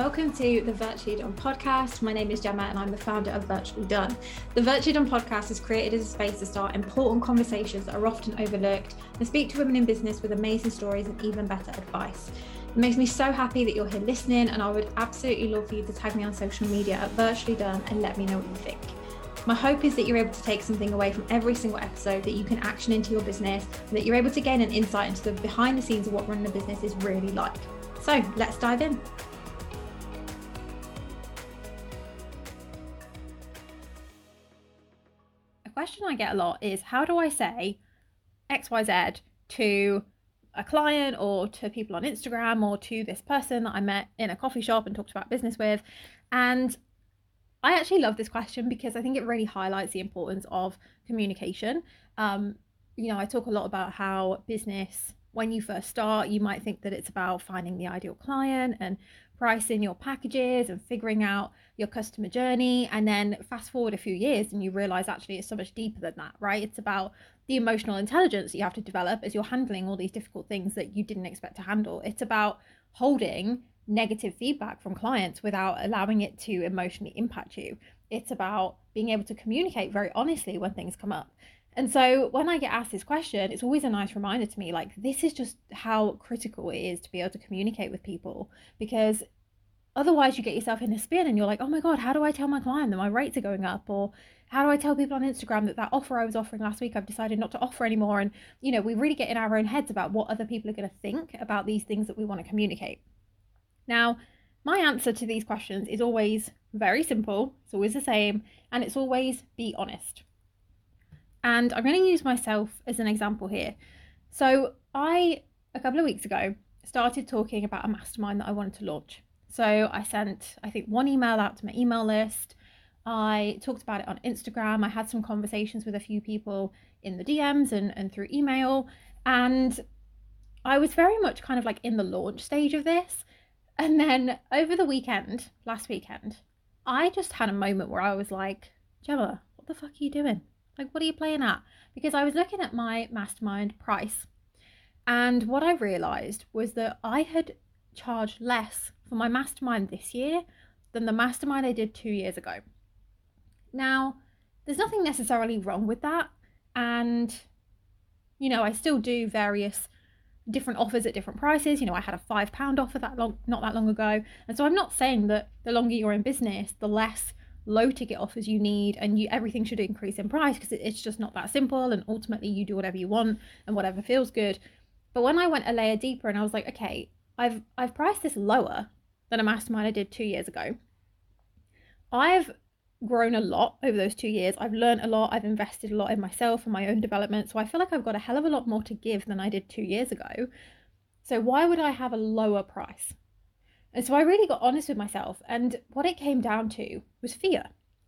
Welcome to the Virtually Done podcast. My name is Gemma and I'm the founder of Virtually Done. The Virtually Done podcast is created as a space to start important conversations that are often overlooked and speak to women in business with amazing stories and even better advice. It makes me so happy that you're here listening, and I would absolutely love for you to tag me on social media at Virtually Done and let me know what you think. My hope is that you're able to take something away from every single episode that you can action into your business and that you're able to gain an insight into the behind the scenes of what running a business is really like. So let's dive in. Question I get a lot is how do I say XYZ to a client or to people on Instagram or to this person that I met in a coffee shop and talked about business with? And I actually love this question because I think it really highlights the importance of communication. Um, you know, I talk a lot about how business, when you first start, you might think that it's about finding the ideal client and pricing your packages and figuring out your customer journey. And then fast forward a few years and you realize actually it's so much deeper than that, right? It's about the emotional intelligence that you have to develop as you're handling all these difficult things that you didn't expect to handle. It's about holding negative feedback from clients without allowing it to emotionally impact you. It's about being able to communicate very honestly when things come up. And so when I get asked this question, it's always a nice reminder to me like, this is just how critical it is to be able to communicate with people because otherwise you get yourself in a spin and you're like, oh my God, how do I tell my client that my rates are going up? Or how do I tell people on Instagram that that offer I was offering last week, I've decided not to offer anymore? And, you know, we really get in our own heads about what other people are going to think about these things that we want to communicate. Now, my answer to these questions is always very simple, it's always the same, and it's always be honest. And I'm going to use myself as an example here. So, I, a couple of weeks ago, started talking about a mastermind that I wanted to launch. So, I sent, I think, one email out to my email list. I talked about it on Instagram. I had some conversations with a few people in the DMs and, and through email. And I was very much kind of like in the launch stage of this. And then over the weekend, last weekend, I just had a moment where I was like, Gemma, what the fuck are you doing? Like, what are you playing at? Because I was looking at my mastermind price. And what I realized was that I had charged less for my mastermind this year than the mastermind I did two years ago. Now, there's nothing necessarily wrong with that. And, you know, I still do various different offers at different prices. You know, I had a five pound offer that long not that long ago. And so I'm not saying that the longer you're in business, the less low ticket offers you need and you everything should increase in price because it's just not that simple and ultimately you do whatever you want and whatever feels good. But when I went a layer deeper and I was like, okay, I've I've priced this lower than a mastermind I did two years ago. I've grown a lot over those two years. I've learned a lot. I've invested a lot in myself and my own development. So I feel like I've got a hell of a lot more to give than I did two years ago. So why would I have a lower price? And so I really got honest with myself. And what it came down to was fear.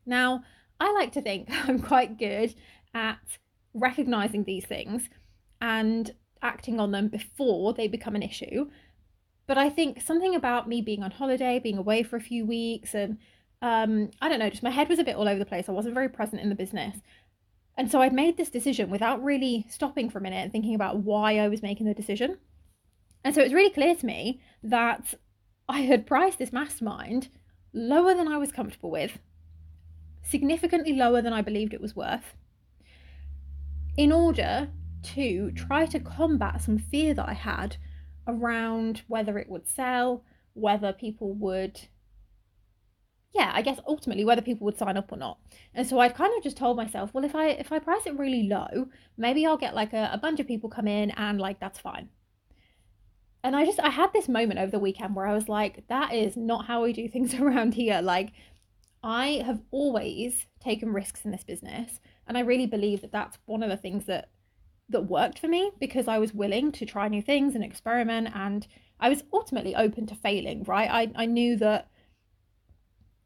Now, I like to think I'm quite good at recognizing these things and acting on them before they become an issue. But I think something about me being on holiday, being away for a few weeks, and um, I don't know, just my head was a bit all over the place. I wasn't very present in the business. And so I'd made this decision without really stopping for a minute and thinking about why I was making the decision. And so it was really clear to me that I had priced this mastermind lower than I was comfortable with, significantly lower than I believed it was worth, in order to try to combat some fear that I had around whether it would sell, whether people would yeah, I guess ultimately whether people would sign up or not. And so I'd kind of just told myself, well, if I if I price it really low, maybe I'll get like a, a bunch of people come in and like that's fine. And I just I had this moment over the weekend where I was like, that is not how we do things around here. Like I have always taken risks in this business, and I really believe that that's one of the things that that worked for me because I was willing to try new things and experiment and I was ultimately open to failing, right? I, I knew that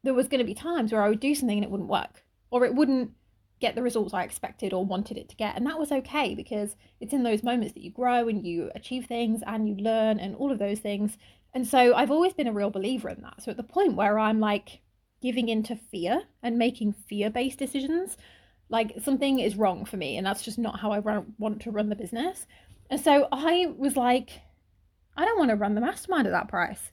there was going to be times where I would do something and it wouldn't work or it wouldn't get the results I expected or wanted it to get. And that was okay because it's in those moments that you grow and you achieve things and you learn and all of those things. And so I've always been a real believer in that. So at the point where I'm like giving into fear and making fear based decisions, like something is wrong for me. And that's just not how I run, want to run the business. And so I was like, I don't want to run the mastermind at that price.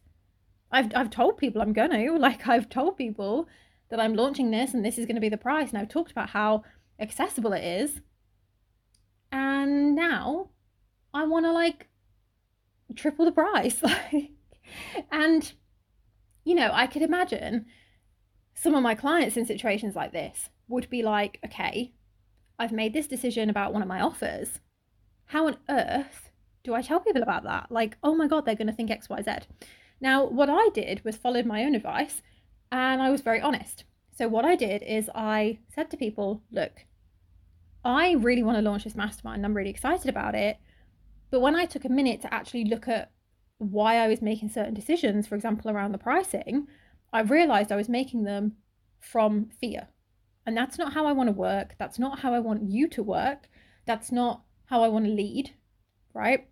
I've, I've told people I'm going to. Like, I've told people that I'm launching this and this is going to be the price. And I've talked about how accessible it is. And now I want to like triple the price. Like, and, you know, I could imagine some of my clients in situations like this would be like, okay, I've made this decision about one of my offers. How on earth do I tell people about that? Like, oh my God, they're going to think XYZ. Now, what I did was followed my own advice and I was very honest. So, what I did is I said to people, look, I really want to launch this mastermind. I'm really excited about it. But when I took a minute to actually look at why I was making certain decisions, for example, around the pricing, I realized I was making them from fear. And that's not how I want to work. That's not how I want you to work. That's not how I want to lead, right?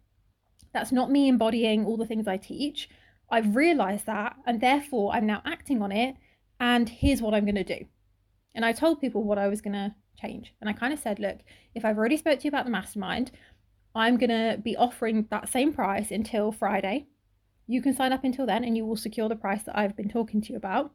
That's not me embodying all the things I teach. I've realized that, and therefore I'm now acting on it. And here's what I'm going to do. And I told people what I was going to change. And I kind of said, look, if I've already spoke to you about the mastermind, I'm going to be offering that same price until Friday. You can sign up until then and you will secure the price that I've been talking to you about.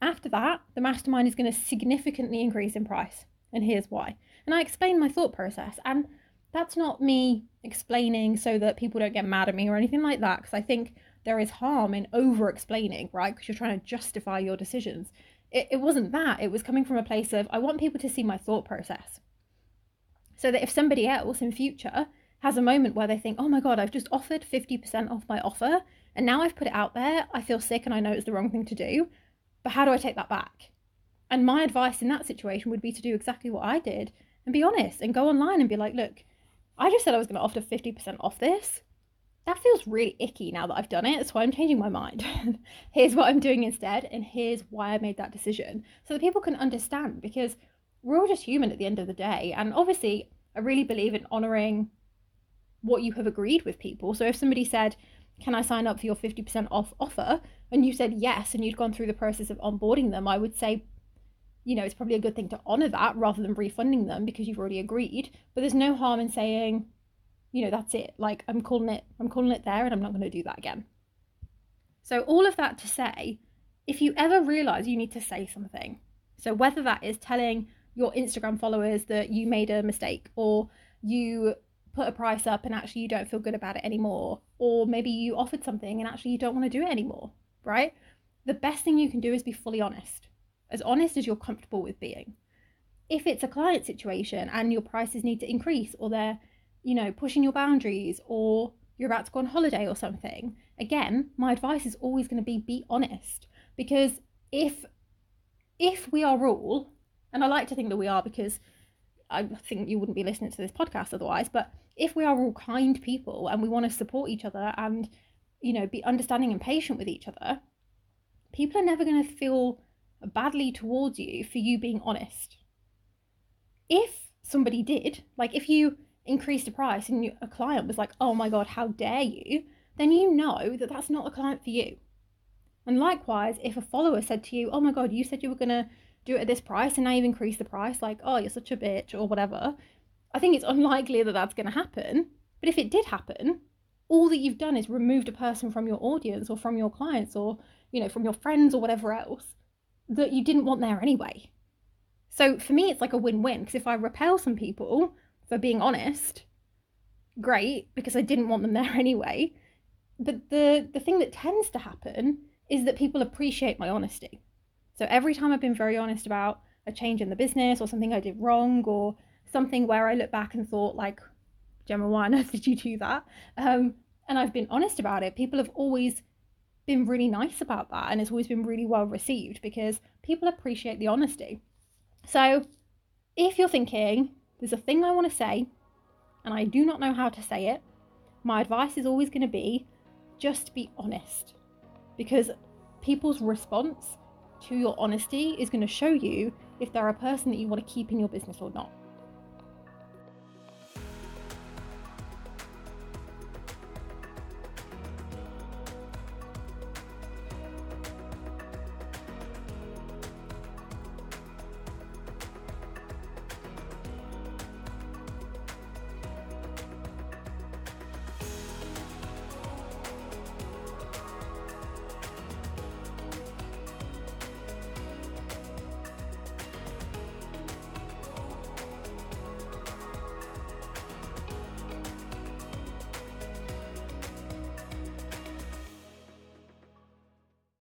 After that, the mastermind is going to significantly increase in price. And here's why. And I explained my thought process. And that's not me explaining so that people don't get mad at me or anything like that. Because I think there is harm in over explaining, right? Because you're trying to justify your decisions. It, it wasn't that. It was coming from a place of, I want people to see my thought process. So that if somebody else in future has a moment where they think, oh my God, I've just offered 50% off my offer and now I've put it out there. I feel sick and I know it's the wrong thing to do. But how do I take that back? And my advice in that situation would be to do exactly what I did and be honest and go online and be like, look, I just said I was going to offer 50% off this. That feels really icky now that I've done it. So I'm changing my mind. here's what I'm doing instead. And here's why I made that decision. So that people can understand because we're all just human at the end of the day. And obviously, I really believe in honoring what you have agreed with people. So if somebody said, Can I sign up for your 50% off offer? and you said yes, and you'd gone through the process of onboarding them, I would say, you know, it's probably a good thing to honor that rather than refunding them because you've already agreed. But there's no harm in saying, you know, that's it. Like I'm calling it, I'm calling it there, and I'm not going to do that again. So all of that to say, if you ever realize you need to say something, so whether that is telling your Instagram followers that you made a mistake or you put a price up and actually you don't feel good about it anymore, or maybe you offered something and actually you don't want to do it anymore, right? The best thing you can do is be fully honest, as honest as you're comfortable with being. If it's a client situation and your prices need to increase, or they're, you know, pushing your boundaries, or you're about to go on holiday or something, again, my advice is always going to be be honest because if if we are all and I like to think that we are because I think you wouldn't be listening to this podcast otherwise, but if we are all kind people and we want to support each other and, you know, be understanding and patient with each other, people are never going to feel badly towards you for you being honest. If somebody did, like if you increased the price and you, a client was like, oh my God, how dare you, then you know that that's not a client for you. And likewise, if a follower said to you, oh my God, you said you were going to do it at this price and now you've increased the price, like, oh, you're such a bitch or whatever. I think it's unlikely that that's going to happen. But if it did happen, all that you've done is removed a person from your audience or from your clients or, you know, from your friends or whatever else that you didn't want there anyway. So for me, it's like a win win because if I repel some people for being honest, great, because I didn't want them there anyway. But the, the thing that tends to happen is that people appreciate my honesty. So every time I've been very honest about a change in the business or something I did wrong or something where I look back and thought like, Gemma, why on earth did you do that? Um, and I've been honest about it. People have always been really nice about that and it's always been really well received because people appreciate the honesty. So if you're thinking, there's a thing I want to say and I do not know how to say it, my advice is always going to be just be honest because people's response to your honesty is going to show you if they're a person that you want to keep in your business or not.